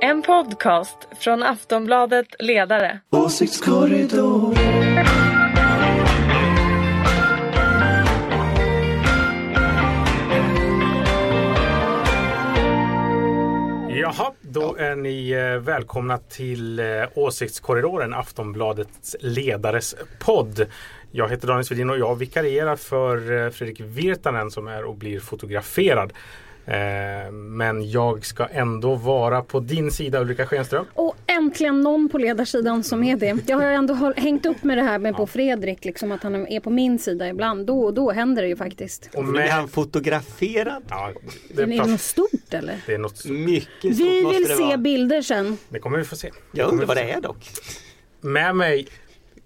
En podcast från Aftonbladet Ledare. Åsiktskorridor. Jaha, då är ni eh, välkomna till eh, Åsiktskorridoren, Aftonbladets ledares podd. Jag heter Daniel Svedin och jag vikarierar för eh, Fredrik Virtanen som är och blir fotograferad. Eh, Men jag ska ändå vara på din sida Ulrika Schenström. Och äntligen någon på ledarsidan som är det. Jag har ju ändå hängt upp med det här med på Fredrik, liksom att han är på min sida ibland. Då och då händer det ju faktiskt. Och Nu blir han med, fotograferad. ja, Det är det är något stort eller? det är något stort. Mycket stort Vi vill se vara. bilder sen. Det kommer vi få se. Jag undrar vad det är dock. Med mig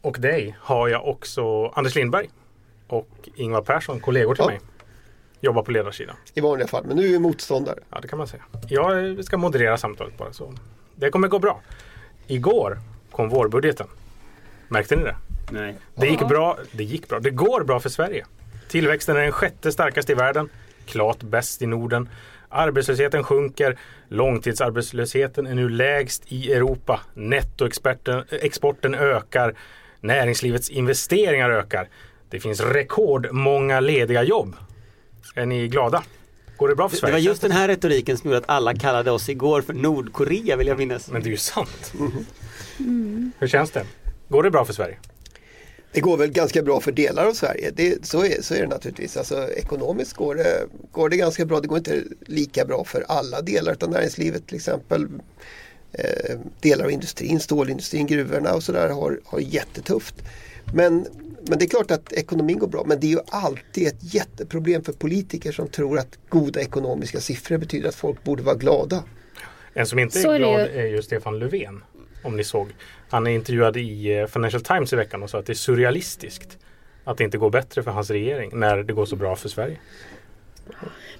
och dig har jag också Anders Lindberg och Ingvar Persson, kollegor till Ja. mig. Jobbar på ledarsidan. I vanliga fall, men nu är vi motståndare. Ja, det kan man säga. Jag ska moderera samtalet bara så. Det kommer gå bra. Igår kom vårbudgeten. Märkte ni det? Nej. Det gick bra. Det gick bra. Det går bra för Sverige. Tillväxten är den sjätte starkaste i världen. Klart bäst i Norden. Arbetslösheten sjunker. Långtidsarbetslösheten är nu lägst i Europa. Nettoexporten exporten ökar. Näringslivets investeringar ökar. Det finns rekordmånga lediga jobb. Är ni glada? Går det bra för Det Sverige? var just den här retoriken som gjorde att alla kallade oss igår för Nordkorea vill jag minnas. Men det är ju sant. Hur känns det? Går det bra för Sverige? Det går väl ganska bra för delar av Sverige. Det, så, är, så är det naturligtvis. Alltså, ekonomiskt går det, går det ganska bra. Det går inte lika bra för alla delar av näringslivet. Till exempel eh, delar av industrin, stålindustrin, gruvorna och sådär har, har jättetufft. Men, men det är klart att ekonomin går bra. Men det är ju alltid ett jätteproblem för politiker som tror att goda ekonomiska siffror betyder att folk borde vara glada. En som inte är glad ju. är ju Stefan Löfven. Om ni såg. Han är intervjuad i eh, Financial Times i veckan och sa att det är surrealistiskt att det inte går bättre för hans regering när det går så bra för Sverige.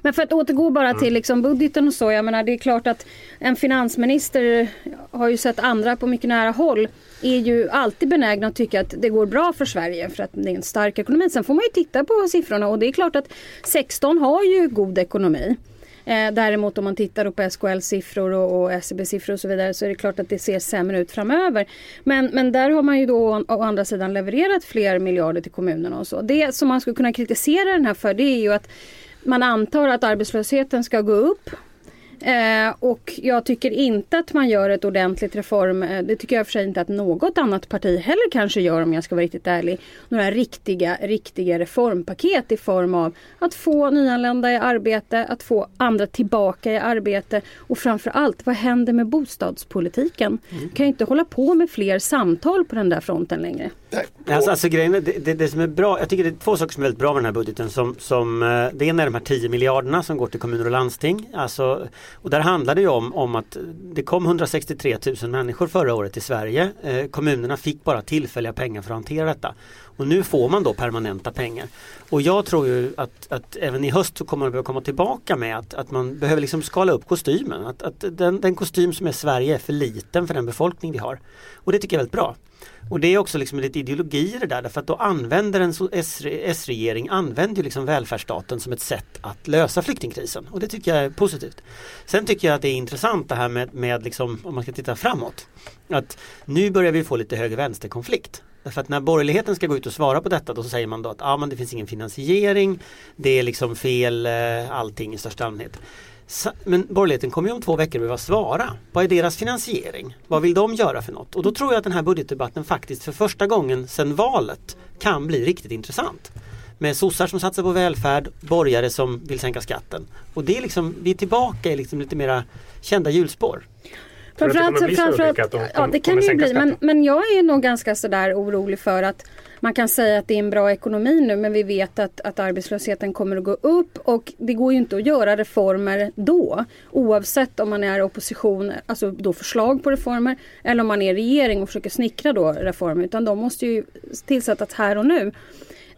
Men för att återgå bara Mm. till liksom budgeten och så. Jag menar det är klart att en finansminister har ju sett andra på mycket nära håll. Är ju alltid benägna att tycka att det går bra för Sverige för att det är en stark ekonomi. Sen får man ju titta på siffrorna och det är klart att 16 har ju god ekonomi. Eh, däremot om man tittar på SKLs siffror och, och SCB siffror och så vidare så är det klart att det ser sämre ut framöver. Men, men där har man ju då å, å andra sidan levererat fler miljarder till kommunerna och så. Det som man skulle kunna kritisera den här för det är ju att man antar att arbetslösheten ska gå upp. Eh, och jag tycker inte att man gör ett ordentligt reform. Eh, det tycker jag för sig inte att något annat parti heller kanske gör om jag ska vara riktigt ärlig. Några riktiga, riktiga reformpaket i form av att få nyanlända i arbete, att få andra tillbaka i arbete och framför allt vad händer med bostadspolitiken? Kan ju inte hålla på med fler samtal på den där fronten längre. Nej. Alltså, alltså grejen är, det, det, det som är bra, jag tycker det är två saker som är väldigt bra med den här budgeten. Som, som, eh, det ena är de här 10 miljarderna som går till kommuner och landsting. Alltså, och där handlar det ju om, om att det kom 163 000 människor förra året till Sverige. Eh, kommunerna fick bara tillfälliga pengar för att hantera detta. Och nu får man då permanenta pengar. Och jag tror ju att, att även i höst så kommer man behöva komma tillbaka med att, att man behöver liksom skala upp kostymen. Att, att den, den kostym som är Sverige är för liten för den befolkning vi har. Och det tycker jag är väldigt bra. Och det är också liksom lite ideologi i det där därför att då använder en S- S-regering använder ju liksom välfärdsstaten som ett sätt att lösa flyktingkrisen och det tycker jag är positivt. Sen tycker jag att det är intressant det här med, med liksom, om man ska titta framåt. Att nu börjar vi få lite höger-vänster-konflikt. Därför att när borgerligheten ska gå ut och svara på detta då så säger man då att ah, men det finns ingen finansiering, det är liksom fel eh, allting i största allmänhet. Men borgerligheten kommer ju om två veckor behöva svara. Vad är deras finansiering? Vad vill de göra för något? Och då tror jag att den här budgetdebatten faktiskt för första gången sedan valet kan bli riktigt intressant. Med sossar som satsar på välfärd, borgare som vill sänka skatten. Och det är liksom, vi är tillbaka i liksom lite mera kända hjulspår. Framförallt- de ja, det kan det ju bli. Men, men jag är nog ganska sådär orolig för att man kan säga att det är en bra ekonomi nu men vi vet att, att arbetslösheten kommer att gå upp och det går ju inte att göra reformer då. Oavsett om man är opposition, alltså då förslag på reformer eller om man är regering och försöker snickra då reformer utan de måste ju tillsättas här och nu.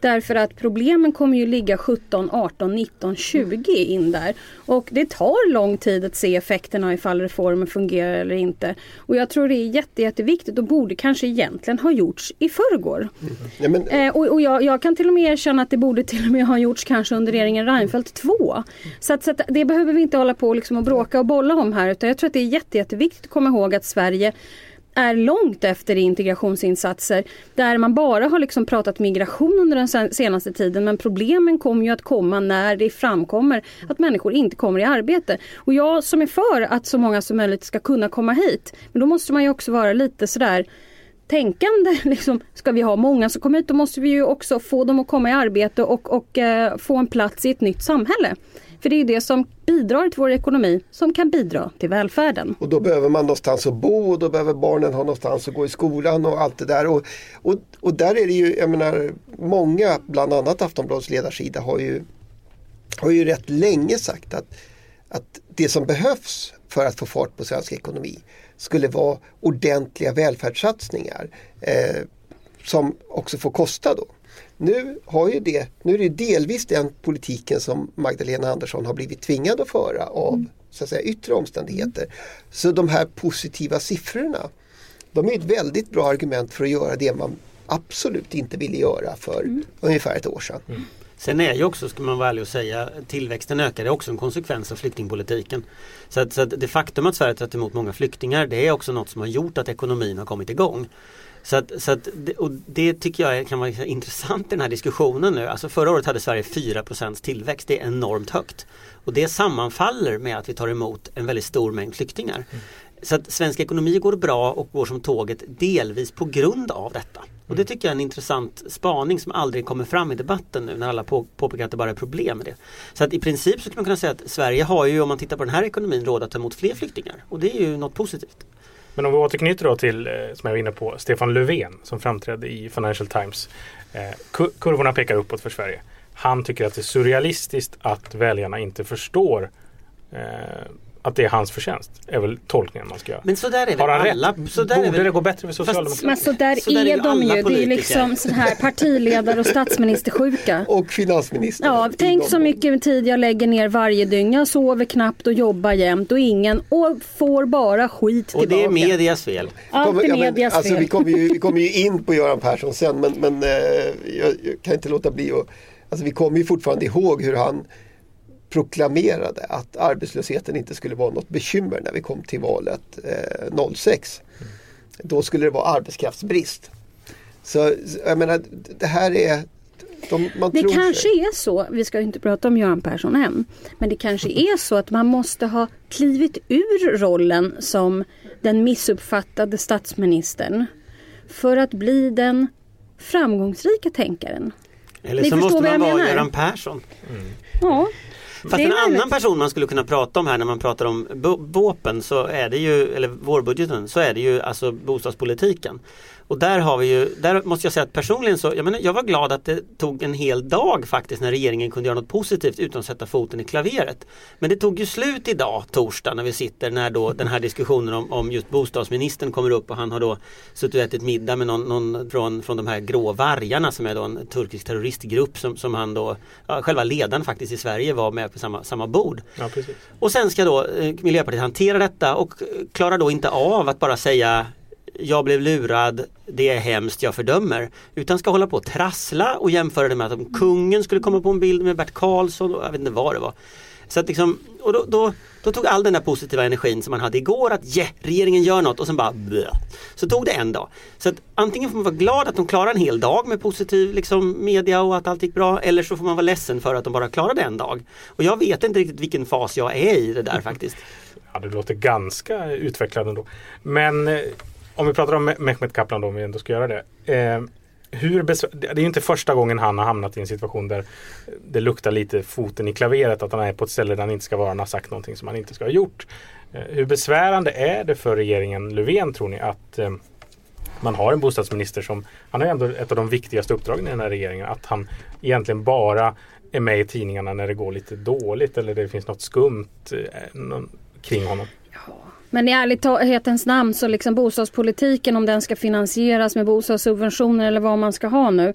Därför att problemen kommer ju ligga 17, 18, 19, 20 in där. Och det tar lång tid att se effekterna ifall reformen fungerar eller inte. Och jag tror det är jätte, jätteviktigt och borde kanske egentligen ha gjorts i förrgår. Ja, men, Eh, och och jag, jag kan till och med erkänna att det borde till och med ha gjorts kanske under regeringen Reinfeldt 2. Så, att, så att det behöver vi inte hålla på liksom och bråka och bolla om här utan jag tror att det är jätte, jätteviktigt att komma ihåg att Sverige är långt efter i integrationsinsatser där man bara har liksom pratat migration under den senaste tiden men problemen kommer ju att komma när det framkommer att människor inte kommer i arbete. Och jag som är för att så många som möjligt ska kunna komma hit men då måste man ju också vara lite sådär tänkande. Liksom, ska vi ha många som kommer hit då måste vi ju också få dem att komma i arbete och, och eh, få en plats i ett nytt samhälle. För det är ju det som bidrar till vår ekonomi som kan bidra till välfärden. Och då behöver man någonstans att bo och då behöver barnen ha någonstans att gå i skolan och allt det där. Och, och, och där är det ju, jag menar, många, bland annat Aftonbladets ledarsida har ju, har ju rätt länge sagt att, att det som behövs för att få fart på svensk ekonomi skulle vara ordentliga välfärdssatsningar eh, som också får kosta då. Nu, har ju det, nu är det delvis den politiken som Magdalena Andersson har blivit tvingad att föra av så att säga, yttre omständigheter. Så de här positiva siffrorna de är ett väldigt bra argument för att göra det man absolut inte ville göra för ungefär ett år sedan. Sen är ju också, ska man vara ärlig och säga, tillväxten ökar är också en konsekvens av flyktingpolitiken. Så att, så att det faktum att Sverige tagit emot många flyktingar det är också något som har gjort att ekonomin har kommit igång. Så att, så att, och det tycker jag kan vara intressant i den här diskussionen nu. Alltså förra året hade Sverige 4% tillväxt, det är enormt högt. Och det sammanfaller med att vi tar emot en väldigt stor mängd flyktingar. Så att svensk ekonomi går bra och går som tåget delvis på grund av detta. Och det tycker jag är en intressant spaning som aldrig kommer fram i debatten nu när alla på, påpekar att det bara är problem med det. Så att i princip så skulle man kunna säga att Sverige har ju om man tittar på den här ekonomin råd att ta emot fler flyktingar. Och det är ju något positivt. Men om vi återknyter då till, eh, som jag var inne på, Stefan Löfven som framträdde i Financial Times. Eh, kurvorna pekar uppåt för Sverige. Han tycker att det är surrealistiskt att väljarna inte förstår eh, att det är hans förtjänst. är väl tolkningen man ska göra. Men så där är Har väl han alla. rätt? Så där är Borde väl, det gå bättre för Socialdemokraterna? Men så där Så där är är de alla ju. Det är politiker. liksom sån här partiledare och statsministersjuka. Och finansministern. Ja, tänk så mycket tid jag lägger ner varje dygn. Jag sover knappt och jobbar jämt och ingen och får bara skit och tillbaka. det är medias fel. Allt är ja, men, medias alltså, fel. vi, kommer ju, vi kommer ju in på Göran Persson sen men, men eh, jag, jag kan inte låta bli att alltså, Vi kommer ju fortfarande ihåg hur han proklamerade att arbetslösheten inte skulle vara något bekymmer när vi kom till valet eh, 06. Då skulle det vara arbetskraftsbrist. Så jag menar det här är de, man Det tror kanske sig. är så, vi ska ju inte prata om Göran Persson än, men det kanske är så att man måste ha klivit ur rollen som den missuppfattade statsministern för att bli den framgångsrika tänkaren. Eller Ni så måste man vara menar. Göran Persson. Ja, Fast en annan person man skulle kunna prata om här när man pratar om våpen så är det ju, eller vårbudgeten, så är det ju alltså bostadspolitiken. Och där har vi ju, där måste jag säga att personligen så, jag, menar, jag var glad att det tog en hel dag faktiskt när regeringen kunde göra något positivt utan att sätta foten i klaveret. Men det tog ju slut idag, torsdag, när vi sitter när då den här diskussionen om, om just bostadsministern kommer upp och han har då suttit och ätit middag med någon, någon från, från de här grå vargarna som är då en turkisk terroristgrupp som, som han då, ja, själva ledaren faktiskt i Sverige var med på samma, samma bord. Ja. Och sen ska då eh, Miljöpartiet hantera detta och klarar då inte av att bara säga jag blev lurad, det är hemskt, jag fördömer. Utan ska hålla på och trassla och jämföra det med att om kungen skulle komma på en bild med Bert Karlsson och jag vet inte vad det var. Så att liksom, och då, då, då tog all den där positiva energin som man hade igår att yeah, regeringen gör något och sen bara bleh. Så tog det en dag. Så att antingen får man vara glad att de klarar en hel dag med positiv liksom, media och att allt gick bra eller så får man vara ledsen för att de bara klarade en dag. Och jag vet inte riktigt vilken fas jag är i det där faktiskt. Ja, det låter ganska utvecklande ändå. Men eh, om vi pratar om Mehmet Kaplan då, om vi ändå ska göra det. Eh, hur det är ju inte första gången han har hamnat i en situation där det luktar lite foten i klaveret. Att han är på ett ställe där han inte ska vara. Han har sagt någonting som han inte ska ha gjort. Eh, hur besvärande är det för regeringen Löfven tror ni att eh, man har en bostadsminister som, han har ju ändå ett av de viktigaste uppdragen i den här regeringen. Att han egentligen bara är med i tidningarna när det går lite dåligt eller det finns något skumt eh, någon, kring honom. Men i ärlighetens namn så liksom bostadspolitiken om den ska finansieras med bostadssubventioner eller vad man ska ha nu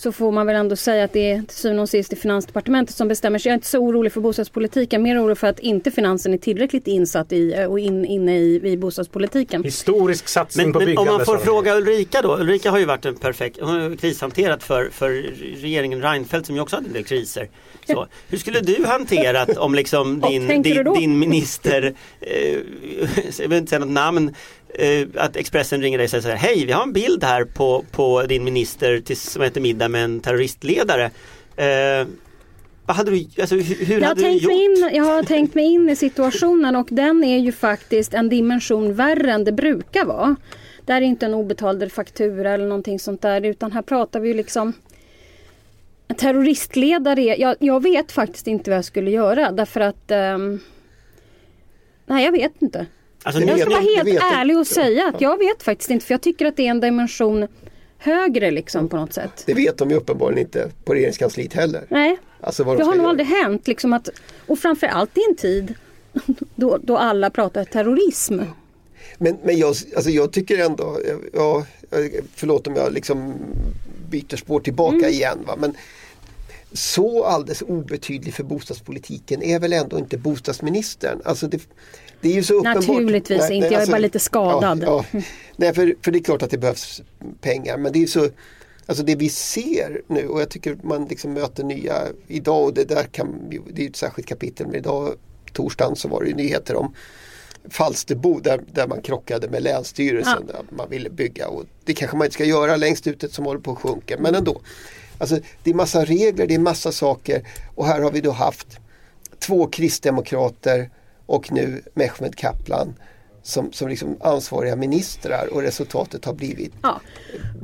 så får man väl ändå säga att det är till syvende och sist i Finansdepartementet som bestämmer. Så jag är inte så orolig för bostadspolitiken, mer orolig för att inte finansen är tillräckligt insatt i och in, inne i, i bostadspolitiken. Historisk satsning Men, på men byggande. om man får fråga Ulrika då. Ulrika har ju varit en perfekt, hon har ju krishanterat för, för regeringen Reinfeldt som ju också hade en del kriser. Så, hur skulle du hanterat om liksom din, din, din minister, eh, jag vill inte säga något namn, att Expressen ringer dig och säger så här, hej vi har en bild här på, på din minister till, som äter middag med en terroristledare. Eh, vad hade du, alltså, hur, hur Jag har, hade du gjort? in, jag har tänkt mig in i situationen och den är ju faktiskt en dimension värre än det brukar vara. Det här är inte en obetald faktura eller någonting sånt där utan här pratar vi ju liksom en terroristledare. Jag, jag vet faktiskt inte vad jag skulle göra därför att ehm, Nej jag vet inte. Alltså, Jag ska vara helt ärlig och säga att jag vet faktiskt inte för jag tycker att det är en dimension högre liksom på något sätt. Det vet de ju uppenbarligen inte på regeringskansliet heller. Nej, Alltså vad de Det har nog aldrig hänt liksom att, och framförallt i en tid då, då alla pratar terrorism. Men, men jag, alltså jag tycker ändå, ja, förlåt om jag liksom byter spår tillbaka Mm. igen. Va? Men så alldeles obetydlig för bostadspolitiken är väl ändå inte bostadsministern. Alltså det, det är ju så uppenbart. Naturligtvis inte, jag är bara lite skadad. Ja, ja. Nej, för, för det är klart att det behövs pengar men det är så Alltså det vi ser nu och jag tycker man liksom möter nya idag och det där kan, det är ju ett särskilt kapitel men idag torsdagen så var det ju nyheter om Falsterbo där, där man krockade med Länsstyrelsen. Där man ville bygga och det kanske man inte ska göra längst ute som håller på att sjunka men ändå. Alltså det är massa regler, det är massa saker och här har vi då haft två kristdemokrater och nu Mehmet Kaplan som, som liksom ansvariga ministrar och resultatet har blivit Ja.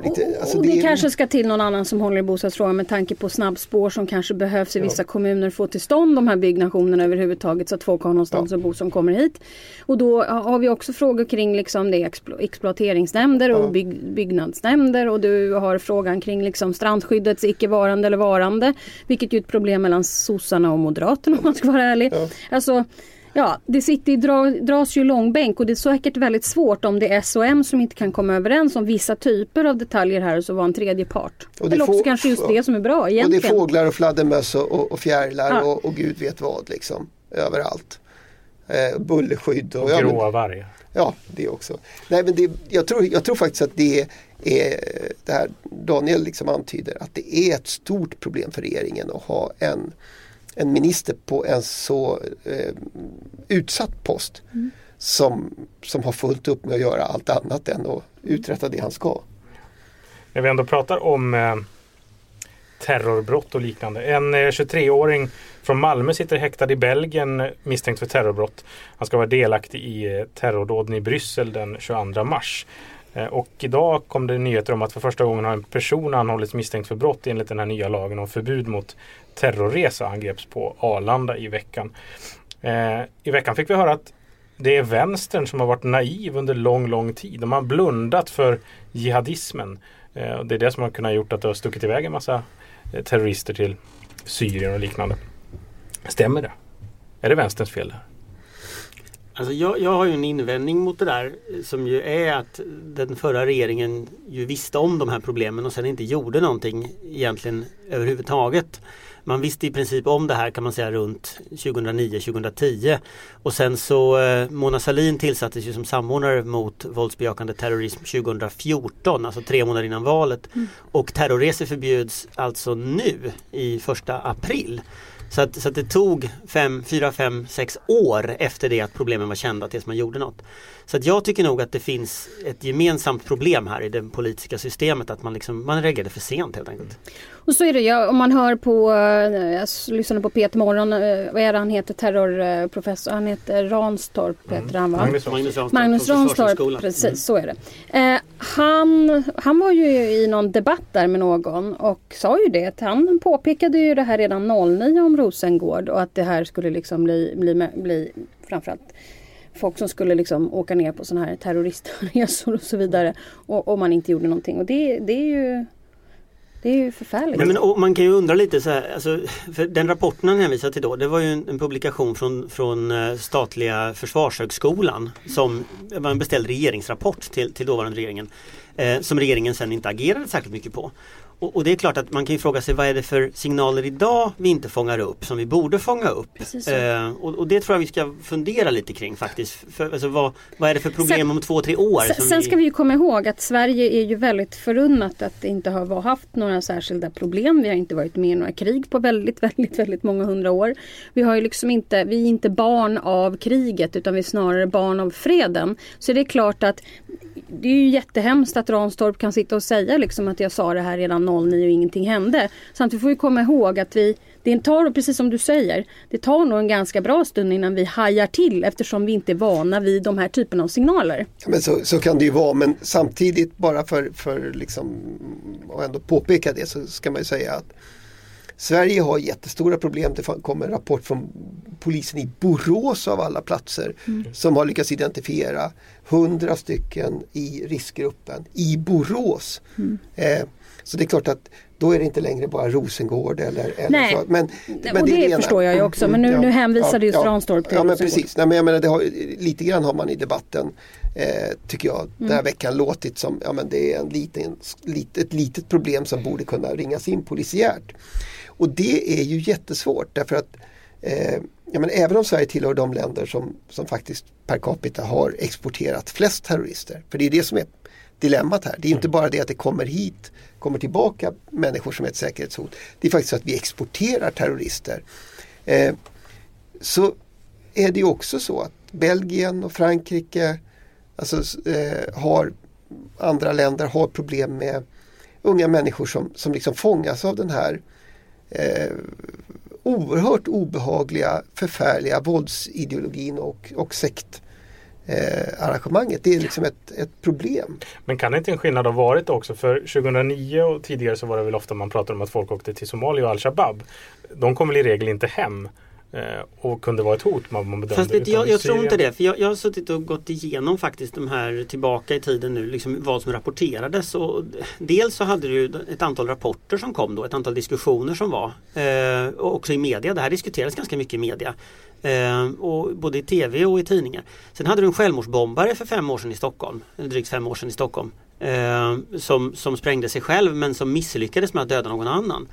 lite, alltså och det, är- kanske ska till någon annan som håller i bostadsfrågan med tanke på snabbspår som kanske behövs i vissa kommuner få till stånd de här byggnationerna överhuvudtaget så att folk har någonstans att bo som kommer hit. Och då har vi också frågor kring liksom det explo- exploateringsnämnder och bygg, byggnadsnämnder och du har frågan kring liksom strandskyddets icke-varande eller varande. Vilket ju är ett problem mellan sossarna och moderaterna om man ska vara ärlig. Alltså, Ja, det sitter, dra, dras ju långbänk och det är säkert väldigt svårt om det är SOM som inte kan komma överens om vissa typer av detaljer här och så vara en tredje part. Och det Eller också kanske just det som är bra Och det egentligen. är fåglar och fladdermöss och, och, och fjärilar Ja. och, och gud vet vad liksom. Överallt. Eh, bullerskydd och, Och ja, vargar. ja, det också. Nej, men det, jag, tror, jag tror faktiskt att det är det här Daniel liksom antyder att det är ett stort problem för regeringen att ha en, en minister på en så eh, utsatt post som, som har fullt upp med att göra allt annat än att uträtta det han ska. När vi ändå pratar om eh, terrorbrott och liknande. En eh, 23-åring från Malmö sitter häktad i Belgien misstänkt för terrorbrott. Han ska vara delaktig i eh, terrordåden i Bryssel den 22 mars. Eh, och idag kom det nyheter om att för första gången har en person anhållits misstänkt för brott enligt den här nya lagen om förbud mot terrorresa. Han greps på Arlanda i veckan. Eh, I veckan fick vi höra att det är vänstern som har varit naiv under lång, lång tid. De har blundat för jihadismen. Eh, det är det som har kunnat gjort att det har stuckit iväg en massa terrorister till Syrien och liknande. Stämmer det? Är det vänsterns fel? Alltså jag, jag har ju en invändning mot det där eh, som ju är att den förra regeringen ju visste om de här problemen och sen inte gjorde någonting egentligen överhuvudtaget. Man visste i princip om det här kan man säga runt 2009-2010 och sen så eh, Mona Sahlin tillsattes ju som samordnare mot våldsbejakande terrorism 2014, alltså tre månader innan valet. Och terrorresor förbjuds alltså nu i första april. Så att, så att det tog 4, 5, 6 år efter det att problemen var kända tills man gjorde något. Så att jag tycker nog att det finns ett gemensamt problem här i det politiska systemet att man, liksom, man reagerade för sent helt enkelt. Och så är det ju om man hör på, eh, jag lyssnade på Peter Morgon, eh, vad är det han heter, terrorprofessor, han heter Ranstorp heter han va? Magnus. Magnus Ranstorp, Magnus Ranstorp, Försvarshögskolan. precis så är det. Eh, han, han var ju i någon debatt där med någon och sa ju det att han påpekade ju det här redan 09 om Rosengård och att det här skulle liksom bli, bli, bli framförallt folk som skulle liksom åka ner på sådana här terroristresor och så vidare och, och man inte gjorde någonting och det, det är ju det är ju förfärligt. Nej, men, och man kan ju undra lite så här, alltså, för den rapporten han hänvisar till då det var ju en, en publikation från, från eh, statliga Försvarshögskolan som var en beställd regeringsrapport till, till dåvarande regeringen eh, som regeringen sen inte agerade särskilt mycket på. Och, och, det är klart att man kan ju fråga sig vad är det för signaler idag vi inte fångar upp som vi borde fånga upp. Eh, och, och, det tror jag vi ska fundera lite kring faktiskt. För, alltså, vad, vad är det för problem sen, om två, tre år? Sen, sen ska vi ju komma ihåg att Sverige är ju väldigt förunnat att inte ha haft några särskilda problem. Vi har inte varit med i några krig på väldigt, väldigt, väldigt många hundra år. Vi har ju liksom inte, vi är inte barn av kriget utan vi är snarare barn av freden. Så det är klart att det är ju jättehemskt att Ranstorp kan sitta och säga liksom att jag sa det här redan 09 och ingenting hände. Samtidigt får vi komma ihåg att vi det tar, precis som du säger, det tar nog en ganska bra stund innan vi hajar till eftersom vi inte är vana vid de här typerna av signaler. Ja, men så, så kan det ju vara men samtidigt bara för, för liksom, att ändå påpeka det så ska man ju säga att Sverige har jättestora problem. Det kom en rapport från polisen i Borås av alla platser mm. som har lyckats identifiera hundra stycken i riskgruppen i Borås. Mm. Eh, så det är klart att då är det inte längre bara Rosengård eller, eller Nej. så. Men, men och det, det förstår jag ju också men nu, ja, nu hänvisade ja, just Ranstorp till Ja men precis, Nej, men jag menar, det har, lite grann har man i debatten eh, tycker jag mm. den här veckan låtit som ja, men det är en liten, lit, ett litet problem som borde kunna ringas in polisiärt. Och det är ju jättesvårt därför att eh, ja, men även om Sverige tillhör de länder som, som faktiskt per capita har exporterat flest terrorister. För det är det som är dilemmat här. Det är inte bara det att det kommer hit, kommer tillbaka människor som är ett säkerhetshot. Det är faktiskt så att vi exporterar terrorister. Eh, så är det också så att Belgien och Frankrike alltså, eh, har andra länder har problem med unga människor som, som liksom fångas av den här eh, oerhört obehagliga, förfärliga våldsideologin och, och sekt eh, arrangemanget. Det är liksom ett, ett problem. Men kan det inte en skillnad ha varit också? För 2009 och tidigare så var det väl ofta man pratade om att folk åkte till Somalia och Al-Shabaab. De kom väl i regel inte hem. Eh, och kunde vara ett hot man, man. Fast vet, jag, jag tror inte det. För jag, jag har suttit och gått igenom faktiskt de här tillbaka i tiden nu, liksom vad som rapporterades. Och dels så hade du ett antal rapporter som kom då, ett antal diskussioner som var. Eh, och också i media, det här diskuterades ganska mycket i media. Eh, och både i tv och i tidningar. Sen hade du en självmordsbombare för fem år sedan i Stockholm, eller drygt fem år sedan i Stockholm. Eh, som, som sprängde sig själv men som misslyckades med att döda någon annan.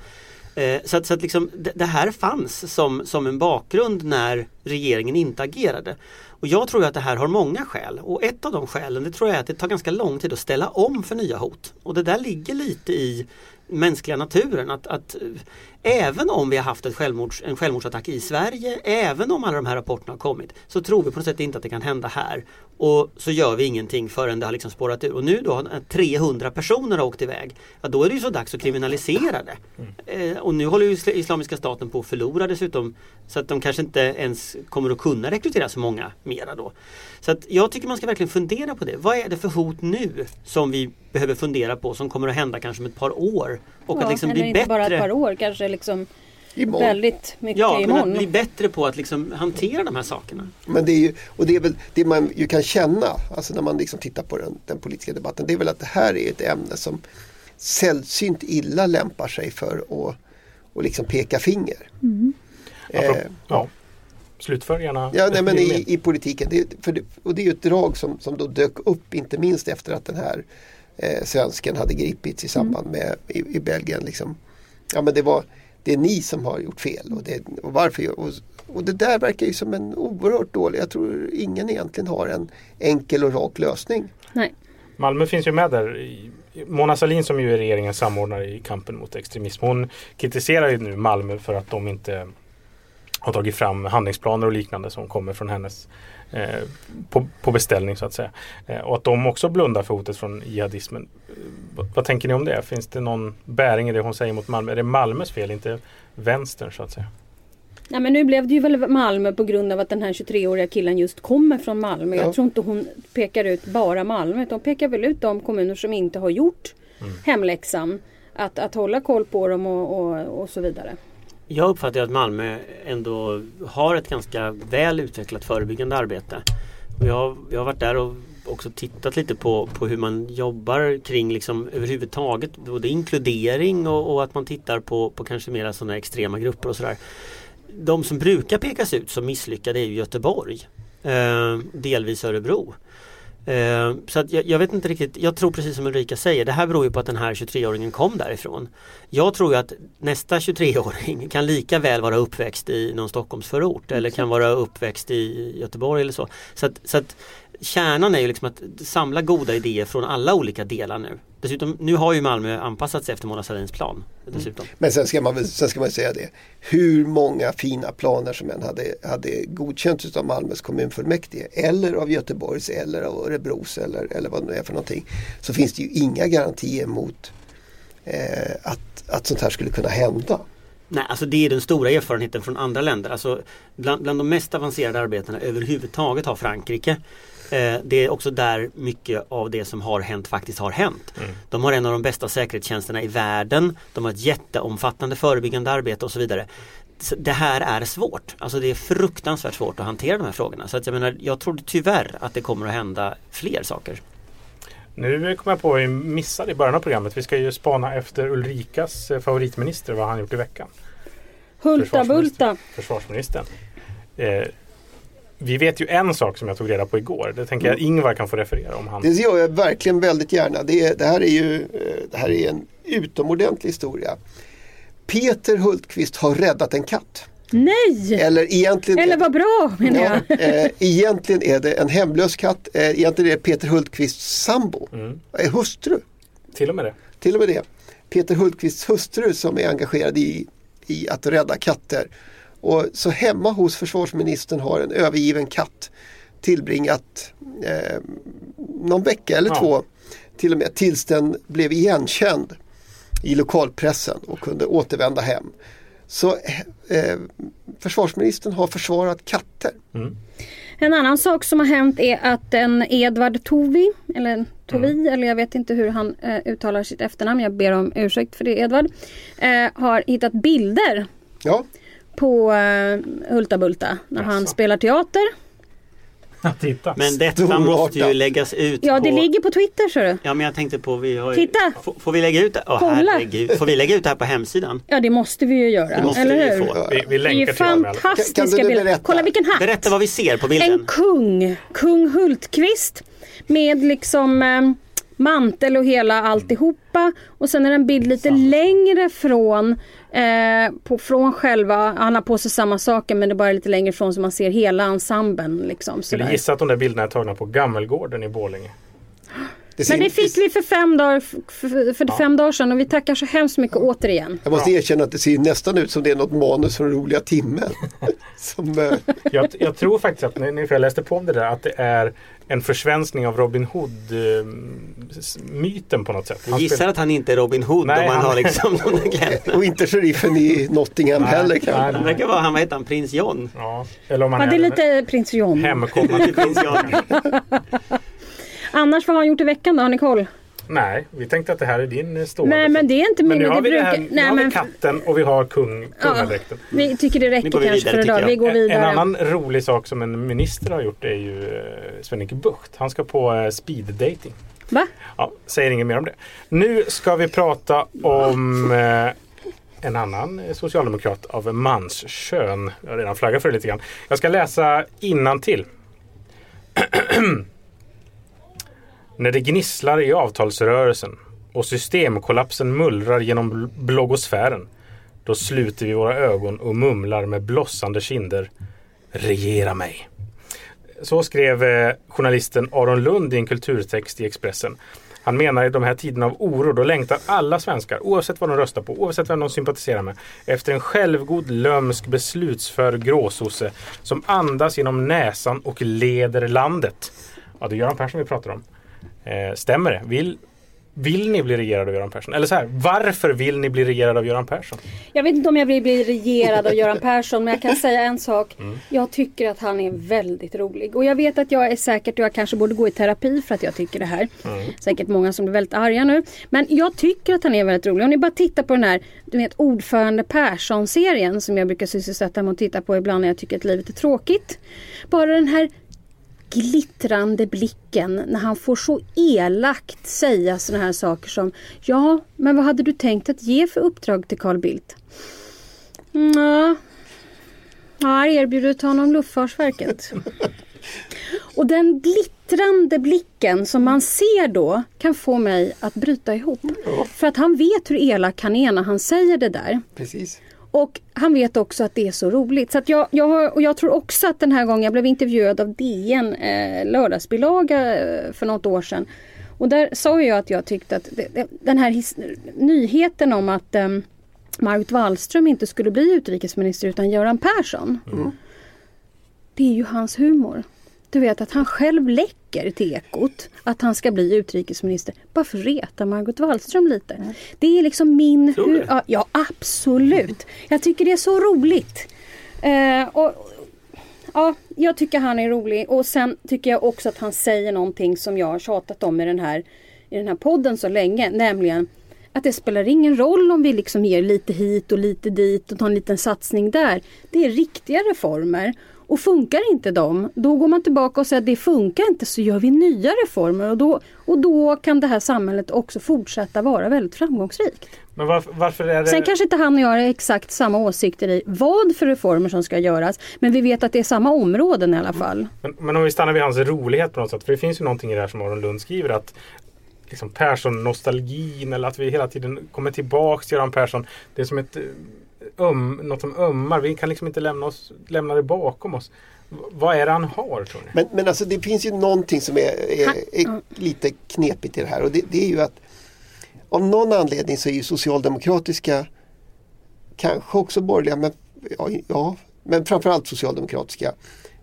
Eh, så att, så att liksom, det, det, här fanns som, som en bakgrund när regeringen inte agerade. Och jag tror att det här har många skäl och ett av de skälen det tror jag är att det tar ganska lång tid att ställa om för nya hot. Och det där ligger lite i mänskliga naturen. Att, att även om vi har haft ett självmords, en självmordsattack i Sverige, även om alla de här rapporterna har kommit, så tror vi på något sätt inte att det kan hända här. Och så gör vi ingenting förrän det har liksom spårat ur. Och nu då 300 personer har åkt iväg. Ja, då är det ju så dags att kriminalisera det. Mm. Eh, och nu håller ju Islamiska staten på att förlora dessutom. Så att de kanske inte ens kommer att kunna rekrytera så många mera då. Så att jag tycker man ska verkligen fundera på det. Vad är det för hot nu som vi behöver fundera på som kommer att hända kanske om ett par år? Och ja, att liksom eller bli inte bättre. bara ett par år, kanske liksom Imorgon. väldigt mycket ja, imorgon. Ja, men att bli bättre på att liksom hantera de här sakerna. Men det är ju, och det är väl det man ju kan känna, alltså när man liksom tittar på den, den politiska debatten, det är väl att det här är ett ämne som sällsynt illa lämpar sig för att och liksom peka finger. Mm. Eh, ja. Slutför gärna. Ja, nej, men i, i politiken. Det, för det, och det är ju ett drag som, som då dök upp inte minst efter att den här eh, svensken hade gripits i samband mm. med i, i Belgien. Liksom. Ja, men det, var, det är ni som har gjort fel och, det, och varför. Och, och det där verkar ju som en oerhört dålig, jag tror ingen egentligen har en enkel och rak lösning. Nej. Malmö finns ju med där. Mona Sahlin som ju är regeringens samordnare i kampen mot extremism. Hon kritiserar ju nu Malmö för att de inte har tagit fram handlingsplaner och liknande som kommer från hennes eh, på, på, beställning så att säga. Eh, och att de också blundar för hotet från jihadismen. vad, vad tänker ni om det? Finns det någon bäring i det hon säger mot Malmö? Är det Malmös fel, inte vänstern så att säga? Ja, men nu blev det ju väl Malmö på grund av att den här 23-åriga killen just kommer från Malmö. Ja. Jag tror inte hon pekar ut bara Malmö utan hon pekar väl ut de kommuner som inte har gjort mm. hemläxan. Att, att hålla koll på dem och, och, och så vidare. Jag uppfattar att Malmö ändå har ett ganska väl utvecklat förebyggande arbete. Och jag, jag har varit där och också tittat lite på, på hur man jobbar kring liksom överhuvudtaget både inkludering och, och att man tittar på, på kanske mera sådana extrema grupper och sådär. De som brukar pekas ut som misslyckade är ju Göteborg. Eh, delvis Örebro. Eh, så att jag, jag, vet inte riktigt, jag tror precis som Ulrika säger, det här beror ju på att den här 23-åringen kom därifrån. Jag tror ju att nästa 23-åring kan lika väl vara uppväxt i någon Stockholmsförort eller kan vara uppväxt i Göteborg eller så. Så att, så att kärnan är ju liksom att samla goda idéer från alla olika delar nu. Dessutom, nu har ju Malmö anpassat sig efter Mona Sahlins plan. Dessutom. Men sen ska, man sen ska man säga det. Hur många fina planer som än hade, hade godkänts av Malmös kommunfullmäktige eller av Göteborgs eller av Örebros eller, eller vad det nu är för någonting. Så finns det ju inga garantier mot eh, att, att sånt här skulle kunna hända. Nej, alltså det är den stora erfarenheten från andra länder. Alltså bland, bland de mest avancerade arbetena överhuvudtaget har Frankrike Eh, det är också där mycket av det som har hänt faktiskt har hänt. Mm. De har en av de bästa säkerhetstjänsterna i världen. De har ett jätteomfattande förebyggande arbete och så vidare. Så det här är svårt. Alltså det är fruktansvärt svårt att hantera de här frågorna. Så att jag menar, jag tror tyvärr att det kommer att hända fler saker. Nu kom jag på att vi missade i början av programmet. Vi ska ju spana efter Ulrikas eh, favoritminister, vad han gjort i veckan. Hulta Bulta. Försvarsministern. Eh, vi vet ju en sak som jag tog reda på igår. Det tänker jag Ingvar kan få referera om han. Det gör jag verkligen väldigt gärna. Det, det här är ju eh, det här är en utomordentlig historia. Peter Hultqvist har räddat en katt. Nej! Eller egentligen Eller vad bra menar jag. Ja, eh, egentligen är det en hemlös katt. Eh, egentligen är det Peter Hultqvists sambo. Mm. Eh, hustru. Till och med det. Till och med det. Peter Hultqvists hustru som är engagerad i, i att rädda katter. Och så hemma hos försvarsministern har en övergiven katt tillbringat eh, någon vecka eller ja. två till och med tills den blev igenkänd i lokalpressen och kunde återvända hem. Så eh, försvarsministern har försvarat katter. Mm. En annan sak som har hänt är att en Edvard Tovi, eller Tovi, mm. eller jag vet inte hur han eh, uttalar sitt efternamn, jag ber om ursäkt för det Edvard, eh, har hittat bilder ja på uh, Hulta Bulta när Jaså. han spelar teater. Titta. Men detta måste ju läggas ut Ja det ligger på Twitter så du. Ja men jag tänkte på vi har Titta! Får, får vi lägga ut det? Oh, herregud. Får vi lägga ut det här på hemsidan? Ja det måste vi ju göra. eller hur? Vi, vi länkar det är ju fantastiska bilder. Kolla vilken hatt! Berätta vad vi ser på bilden. En kung, kung Hultqvist med liksom eh, mantel och hela alltihopa. Och sen är det en bild lite Samma. längre från, eh, på, från själva, han har på sig samma saker men det är bara lite längre ifrån så man ser hela ensemblen. Liksom, Skulle gissa att de där bilderna är tagna på Gammelgården i Borlänge. Det Men det fick vi för fem dagar, för, för ja. fem dagar sedan och vi tackar så hemskt mycket ja. återigen. Jag måste erkänna att det ser nästan ut som det är något manus från roliga timmen. som, uh... jag, jag, tror faktiskt att, när jag läste på om det där, att det är en försvenskning av Robin Hood-myten på något sätt. Jag gissar att han inte är Robin Hood nej, om han, han har liksom Och inte sheriffen i Nottingham nej, heller kanske. Han verkar vara, han vad heter han, prins John? Ja, eller om han ja, det är lite prins John. Hemkommande prins John. Annars vad har han gjort i veckan då? Har ni koll? Nej, vi tänkte att det här är din stående. Nej men det är inte min. Men nu har vi, brukar... här, nu Nej, har men... vi katten och vi har kung, kungadräkten. Ja, vi tycker det räcker kanske vidare, för idag. Vi går vidare. En, en annan rolig sak som en minister har gjort är ju uh, Sven-Erik Bucht. Han ska på uh, speed dating. Va? Ja, säger inget mer om det. Nu ska vi prata om uh, en annan socialdemokrat av manskön. Jag har redan flaggat för det lite grann. Jag ska läsa innantill. När det gnisslar i avtalsrörelsen och systemkollapsen mullrar genom bloggosfären då sluter vi våra ögon och mumlar med blossande kinder Regera mig. Så skrev eh, journalisten Aron Lund i en kulturtext i Expressen. Han menar i de här tiderna av oro då längtar alla svenskar, oavsett vad de röstar på, oavsett vem de sympatiserar med, efter en självgod, lömsk, beslutsför gråsosse som andas genom näsan och leder landet. Ja, det är Göran Persson vi pratar om. Eh, stämmer det? Vill, vill ni bli regerade av Göran Persson? Eller så här, varför vill ni bli regerade av Göran Persson? Jag vet inte om jag vill bli regerad av Göran Persson men jag kan säga en sak. Mm. Jag tycker att han är väldigt rolig. Och jag vet att jag är säkert, jag kanske borde gå i terapi för att jag tycker det här. Mm. Säkert många som blir väldigt arga nu. Men jag tycker att han är väldigt rolig. Om ni bara tittar på den här du vet, ordförande Persson-serien som jag brukar sysselsätta mig och titta på ibland när jag tycker att livet är tråkigt. Bara den här glittrande blicken när han får så elakt säga sådana här saker som Ja, men vad hade du tänkt att ge för uppdrag till Carl Bildt? Mm, ja, jag har erbjudit honom Luftfartsverket. Och den glittrande blicken som man ser då kan få mig att bryta ihop. För att han vet hur elak han är när han säger det där. Precis. Och han vet också att det är så roligt. Så att jag, jag, har, och jag tror också att den här gången, jag blev intervjuad av DN eh, lördagsbilaga eh, för något år sedan. Och där sa jag att jag tyckte att det, den här his, nyheten om att eh, Margot Wallström inte skulle bli utrikesminister utan Göran Persson. Det är ju hans humor. Du vet att han själv läcker till Ekot att han ska bli utrikesminister bara för att reta Margot Wallström lite. Det är liksom min... Tror du? hu- ja, ja, absolut. Jag tycker det är så roligt. Eh, och, ja, jag tycker han är rolig och sen tycker jag också att han säger någonting som jag har tjatat om i den här, i den här podden så länge, nämligen att det spelar ingen roll om vi liksom ger lite hit och lite dit och tar en liten satsning där. Det är riktiga reformer. Och funkar inte de, då går man tillbaka och säger att det funkar inte så gör vi nya reformer och då, och då kan det här samhället också fortsätta vara väldigt framgångsrikt. Men varför, varför är det... Sen kanske inte han och jag har exakt samma åsikter i vad för reformer som ska göras. Men vi vet att det är samma områden i alla fall. Men, men om vi stannar vid hans rolighet på något sätt. För det finns ju någonting i det här som Aron Lund skriver att liksom Persson-nostalgin eller att vi hela tiden kommer tillbaks till Göran Persson. Det är som ett eh, öm, något som ömmar. Vi kan liksom inte lämna, oss, lämna det bakom oss. V- vad är det han har tror ni? Men, men alltså det finns ju någonting som är, är, är lite knepigt i det här och det, det är ju att av någon anledning så är ju socialdemokratiska, kanske också borgerliga, men, ja, ja, men framförallt socialdemokratiska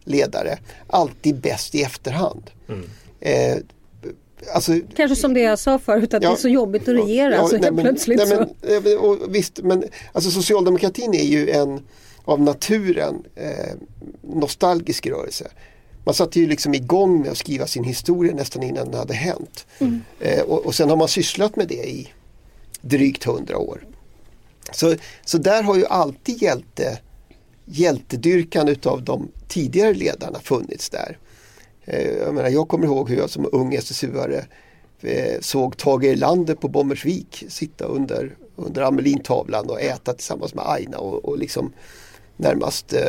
ledare alltid bäst i efterhand. Eh, alltså, Kanske som det jag sa förut att Ja. det är så jobbigt att regera Ja, så nej, helt men- plötsligt nej, så. men, eh, och, visst, men alltså socialdemokratin är ju en av naturen eh, nostalgisk rörelse. Man satte ju liksom igång med att skriva sin historia nästan innan den hade hänt. Eh, och, och sen har man sysslat med det i drygt hundra år. Så, så där har ju alltid hjälte, hjältedyrkan utav de tidigare ledarna funnits där. Eh, jag, menar, jag kommer ihåg hur jag som ung SSU-are eh, såg Tage Erlander på Bommersvik sitta under, under Amelintavlan och äta tillsammans med Aina och, och liksom närmast eh,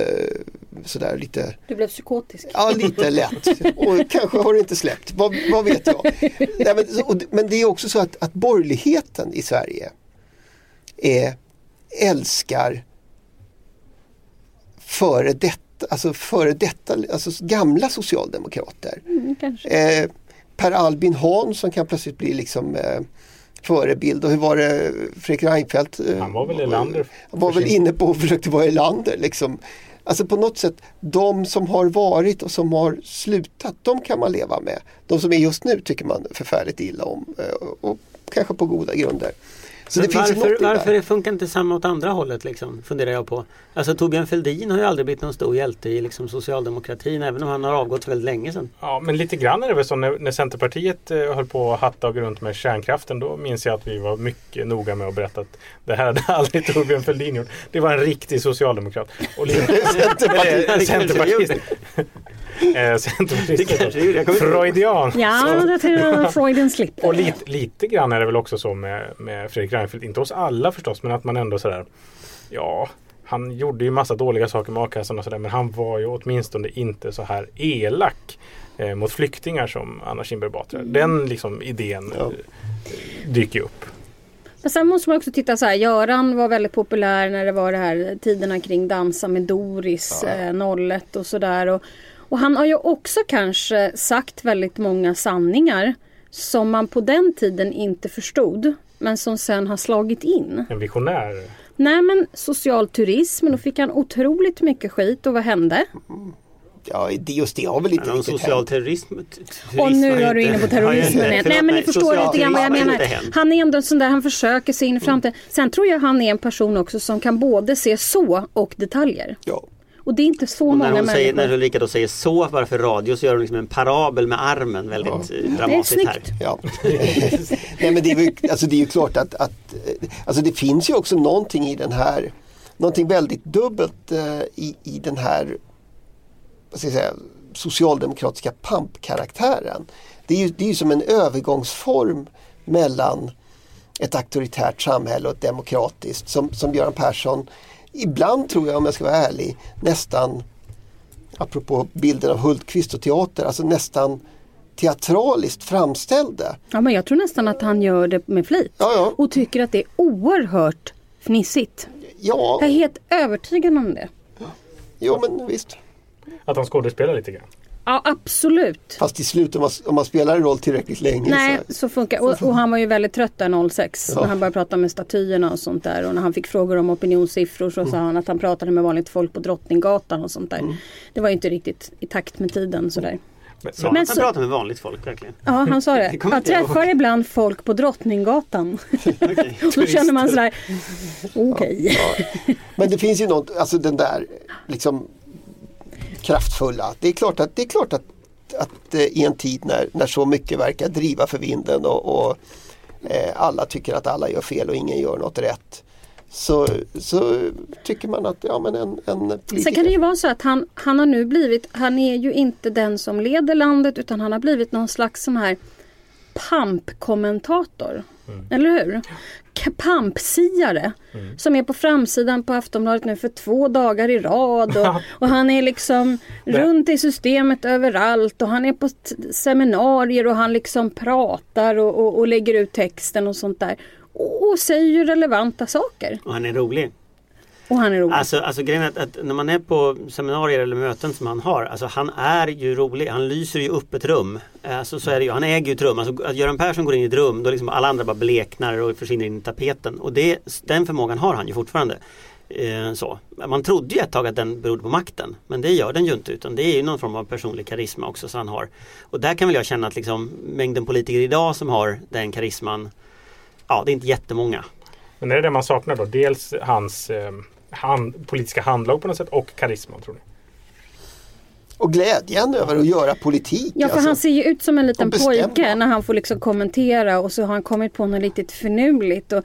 sådär lite Du blev psykotisk. Ja, lite lätt. Och kanske har det inte släppt. Vad, vad vet jag? Nej, men, och, men det är också så att, att borgerligheten i Sverige är, älskar före detta, alltså före detta, alltså gamla socialdemokrater. Mm. Eh, per Albin Hansson kan plötsligt bli liksom eh, förebild och hur var det Fredrik Reinfeldt? eh, Han var väl Erlander Han var väl inne på och försökte vara Erlander liksom. Alltså på något sätt, de som har varit och som har slutat, de kan man leva med. De som är just nu tycker man förfärligt illa om eh, och kanske på goda grunder. Så Men det finns varför, något i varför det. funkar inte samma åt andra hållet liksom, funderar jag på. Alltså Torbjörn Fälldin har ju aldrig blivit någon stor hjälte i liksom, socialdemokratin även om han har avgått väldigt länge sedan. Ja, men lite grann är det väl så när, när Centerpartiet eh, höll på att hatta och gå runt med kärnkraften. Då minns jag att vi var mycket noga med att berätta att det här hade aldrig Torbjörn Fälldin gjort. Det var en riktig socialdemokrat. Och lite, Centerpartist. Eh, Centerpartist. Det kanske är- jag kommer inte ihåg. Freudian. Ja, Så- det tror Freuden slipper. Och lite, lite grann är det väl också så med, med Fredrik Reinfeldt. Inte hos alla förstås, men att man ändå sådär Ja, han gjorde ju massa dåliga saker med a-kassan och sådär. Men han var ju åtminstone inte så här elak eh, mot flyktingar som Anna Kinberg Batra. Den liksom idén Ja. eh, dyker ju upp. Men sen måste man också titta så här. Göran var väldigt populär när det var det här tiderna kring Dansa med Doris, eh, 01 och sådär. Och, och han har ju också kanske sagt väldigt många sanningar som man på den tiden inte förstod. Men som sen har slagit in. En visionär. Nej men social turism, då fick han otroligt mycket skit och vad hände? Ja, det- just det har väl inte Men riktigt social hänt. terrorism, t- Och nu är du inte- inne på terrorismen igen. Nej men ni förstår lite grann vad jag menar. Han är ändå en sån där, han försöker se in i framtiden. Sen tror jag han är en person också som kan både se så och detaljer. Ja. Och det är inte så Och många hon säger, människor. när Ulrika då säger så bara för radio så gör hon liksom en parabel med armen väldigt eh, dramatiskt här. Ja. Nej, men det, är ju, alltså det är ju klart att, att eh, alltså det finns ju också någonting i den här någonting väldigt dubbelt eh, i, i den här vad ska jag säga, socialdemokratiska pampkaraktären. Det är ju det är ju som en övergångsform mellan ett auktoritärt samhälle och ett demokratiskt som, som Göran Persson ibland tror jag om jag ska vara ärlig nästan apropå bilden av Hultqvist och teater, alltså nästan teatraliskt framställda. Ja, men jag tror nästan att han gör det med flit. Ja, ja. Och tycker att det är oerhört fnissigt. Ja, Jag är helt övertygad om det. jo men visst. Att han skådespelar lite grann. Ja, absolut. Fast till slut om man, om man spelar en roll tillräckligt länge Nej, så... så funkar och, och han var ju väldigt trött där 06 Ja. när han började prata med statyerna och sånt där. Och när han fick frågor om opinionssiffror så sa han att han pratade med vanligt folk på Drottninggatan och sånt där. Mm. Det var ju inte riktigt i takt med tiden sådär. Men, Så men, han så- pratar med vanligt folk verkligen. Ja, han sa det. Jag jag ihåg. träffar ibland folk på Drottninggatan. Och då känner man sådär, okej. Men det finns ju något, alltså den där liksom kraftfulla. Det är klart att, det är klart att, att eh, i en tid när, när så mycket verkar driva för vinden och, och eh, alla tycker att alla gör fel och ingen gör något rätt. Så, så tycker man att ja, men en, en politiker... Sen kan det ju vara så att han, han har nu blivit, han är ju inte den som leder landet utan han har blivit någon slags sån här pampkommentator. Eller hur? Pampsiare. Som är på framsidan på Aftonbladet nu för två dagar i rad. Och, och han är liksom runt i systemet överallt. Och han är på seminarier och han liksom pratar och, och, och lägger ut texten och sånt där. Och, och säger ju relevanta saker. Och han är rolig. Och han är rolig. Alltså, alltså grejen är att, att när man är på seminarier eller möten som han har, alltså han är ju rolig. Han lyser ju upp ett rum. Eh, alltså, så är det ju. Han äger ju ett rum. Alltså, att Göran Persson går in i ett rum, då liksom alla andra bara bleknar och försvinner in i tapeten. Och det, den förmågan har han ju fortfarande. Eh, så. Man trodde ju ett tag att den berodde på makten. Men det gör den ju inte utan det är ju någon form av personlig karisma också som han har. Och där kan väl jag känna att liksom, mängden politiker idag som har den karisman Ja, det är inte jättemånga men är det det man saknar då? Dels hans eh, hand, politiska handlag på något sätt och karisma tror ni? Och glädjen över att göra politik. Ja för alltså. han ser ju ut som en liten pojke när han får liksom kommentera och så har han kommit på något riktigt finurligt. Och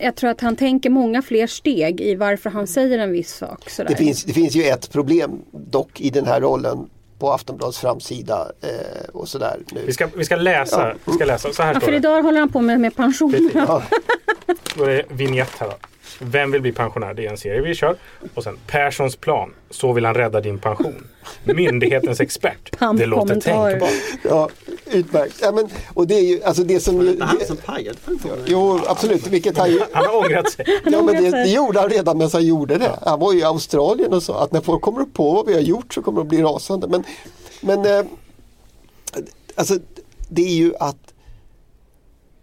jag tror att han tänker många fler steg i varför han säger en viss sak. Sådär. Det finns, det finns ju ett problem dock i den här rollen på Aftonbladets framsida eh, och sådär nu. Vi ska, vi ska läsa. Vi ska läsa. Så här ja, står för det. idag håller han på med, med pensioner. Precis. Ja, Då är det vignett här då. Vem vill bli pensionär? Det är en serie vi kör. Och sen Perssons plan. Så vill han rädda din pension. Myndighetens expert. Det låter tänkbart. ja, utmärkt. Ja, men, och det är ju, alltså det som... Det ju- inte han som pajade pensionen? Jo, absolut. Vilket han ju, Han har ångrat sig. ja, men det, det gjorde han redan medan han gjorde det. Han var ju i Australien och sa att när folk kommer på vad vi har gjort så kommer de bli rasande. Men, men eh, alltså, det är ju att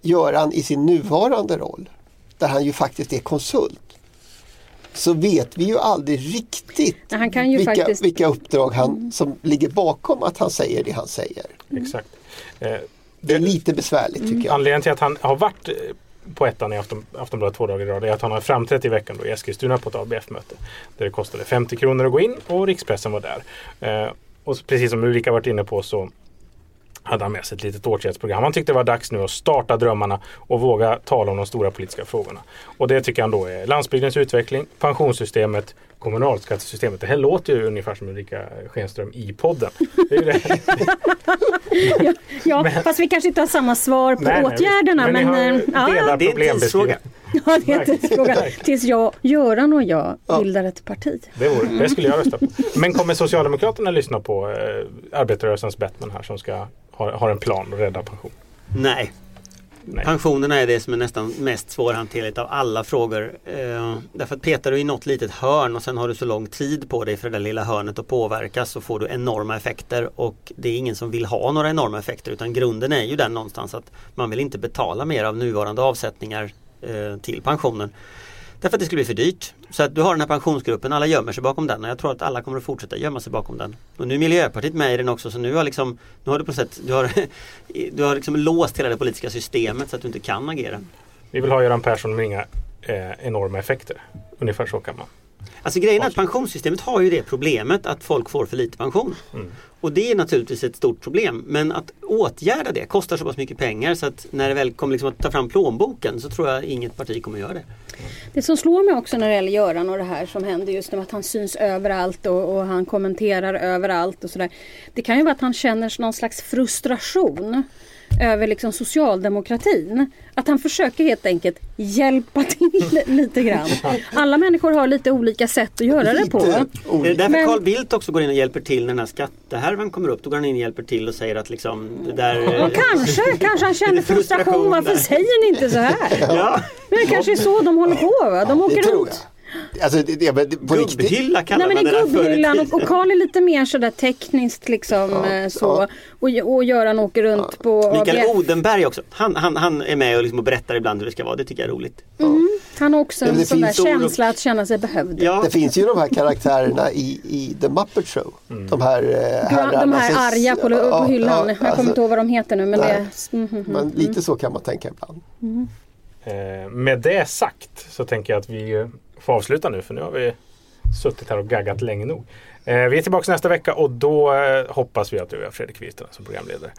Göran i sin nuvarande roll, där han ju faktiskt är konsult, så vet vi ju aldrig riktigt Nej, han kan ju vilka, faktiskt- vilka uppdrag han, som ligger bakom att han säger det han säger. Exakt. Eh, Det är lite besvärligt tycker jag. Anledningen till att han har varit eh, på ettan i Afton, Aftonbladet två dagar i rad är att han har framträtt i veckan då i Eskilstuna på ett ABF-möte. Där det kostade 50 kronor att gå in och rikspressen var där. Eh, och precis som Ulrika varit inne på så hade han med sig ett litet åtgärdsprogram. Han tyckte det var dags nu att starta drömmarna och våga tala om de stora politiska frågorna. Och det tycker han då är landsbygdens utveckling, pensionssystemet, kommunalskattesystemet. Det här låter ju ungefär som Ulrika Schenström i podden. Det det. Ja, fast vi kanske inte har samma svar på Nej, nej, åtgärderna. men ni Men, har eh, ja, delar Det är en tidsfråga. ja, det är en tidsfråga. Tills jag, Göran och jag bildar ett parti. Det, vore, det skulle jag rösta på. Men kommer Socialdemokraterna lyssna på eh, arbetarrörelsens Bettman här som ska ha, har en plan att rädda pension? Nej. Nej. Pensionerna är det som är nästan mest svårhanterligt av alla frågor. Eh, därför att petar du i något litet hörn och sen har du så lång tid på dig för det där lilla hörnet att påverkas så får du enorma effekter och det är ingen som vill ha några enorma effekter utan grunden är ju den någonstans att man vill inte betala mer av nuvarande avsättningar eh, till pensionen. Därför att det skulle bli för dyrt. Så att du har den här pensionsgruppen, alla gömmer sig bakom den och jag tror att alla kommer att fortsätta gömma sig bakom den. Och nu är Miljöpartiet med i den också så nu har, liksom, nu har du på sätt du har, du har liksom låst hela det politiska systemet så att du inte kan agera. Vi vill ha Göran Persson med inga eh, enorma effekter. Ungefär så kan man. Alltså grejen är att pensionssystemet har ju det problemet att folk får för lite pension. Och det är naturligtvis ett stort problem. Men att åtgärda det kostar så pass mycket pengar så att när det väl kommer liksom att ta fram plånboken så tror jag inget parti kommer göra det. Det som slår mig också när det gäller Göran och det här som händer just nu att han syns överallt och, och han kommenterar överallt och sådär. Det kan ju vara att han känner någon slags frustration över liksom socialdemokratin. Att han försöker helt enkelt hjälpa till lite grann. Alla människor har lite olika sätt att göra det på. Lite Är det olika. därför Men- Carl Bildt också går in och hjälper till när den här skattehärvan kommer upp? Då går han in och hjälper till och säger att liksom det där... Och kanske, kanske han känner Lite frustration frustration. Varför där. säger ni inte så här? Ja, Men det kanske är så de håller på va? De åker runt. Alltså, det, det, men det, på gubbhylla Nej kallar men man det gubbhyllan och, och Karl är lite mer sådär tekniskt liksom eh, så. Och, och Göran åker runt på Mikael ABF. Odenberg också. Han, han, han är med och, liksom och berättar ibland hur det ska vara. Det tycker jag är roligt. Han har också Ja, en sån där ord och- känsla att känna sig behövd. Ja, Det finns ju de här karaktärerna i, i The Muppet Show. De här eh, Ja, herrarna de här arga på, Ja, på hyllan. ja, jag kommer alltså, inte ihåg vad de heter nu men nej. det. Mm, mm, mm. Men lite så kan man tänka ibland. Eh, med det sagt så tänker jag att vi får avsluta nu för nu har vi suttit här och gaggat länge nog. Eh, vi är tillbaka nästa vecka och då eh, hoppas vi att du är Fredrik Virtanen som programledare.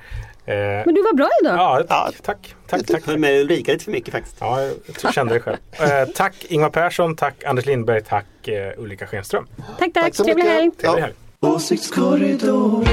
Eh, Men du var bra idag. ja, tack, tack, tack, tack. höll med Ulrika lite för mycket faktiskt. Ja, jag kände det själv. Eh, tack Ingvar Persson, tack Anders Lindberg, tack eh, Ulrika Schenström. Tack tack, Tack så trevlig mycket. helg. Trevlig Ja. helg. Åsiktskorridor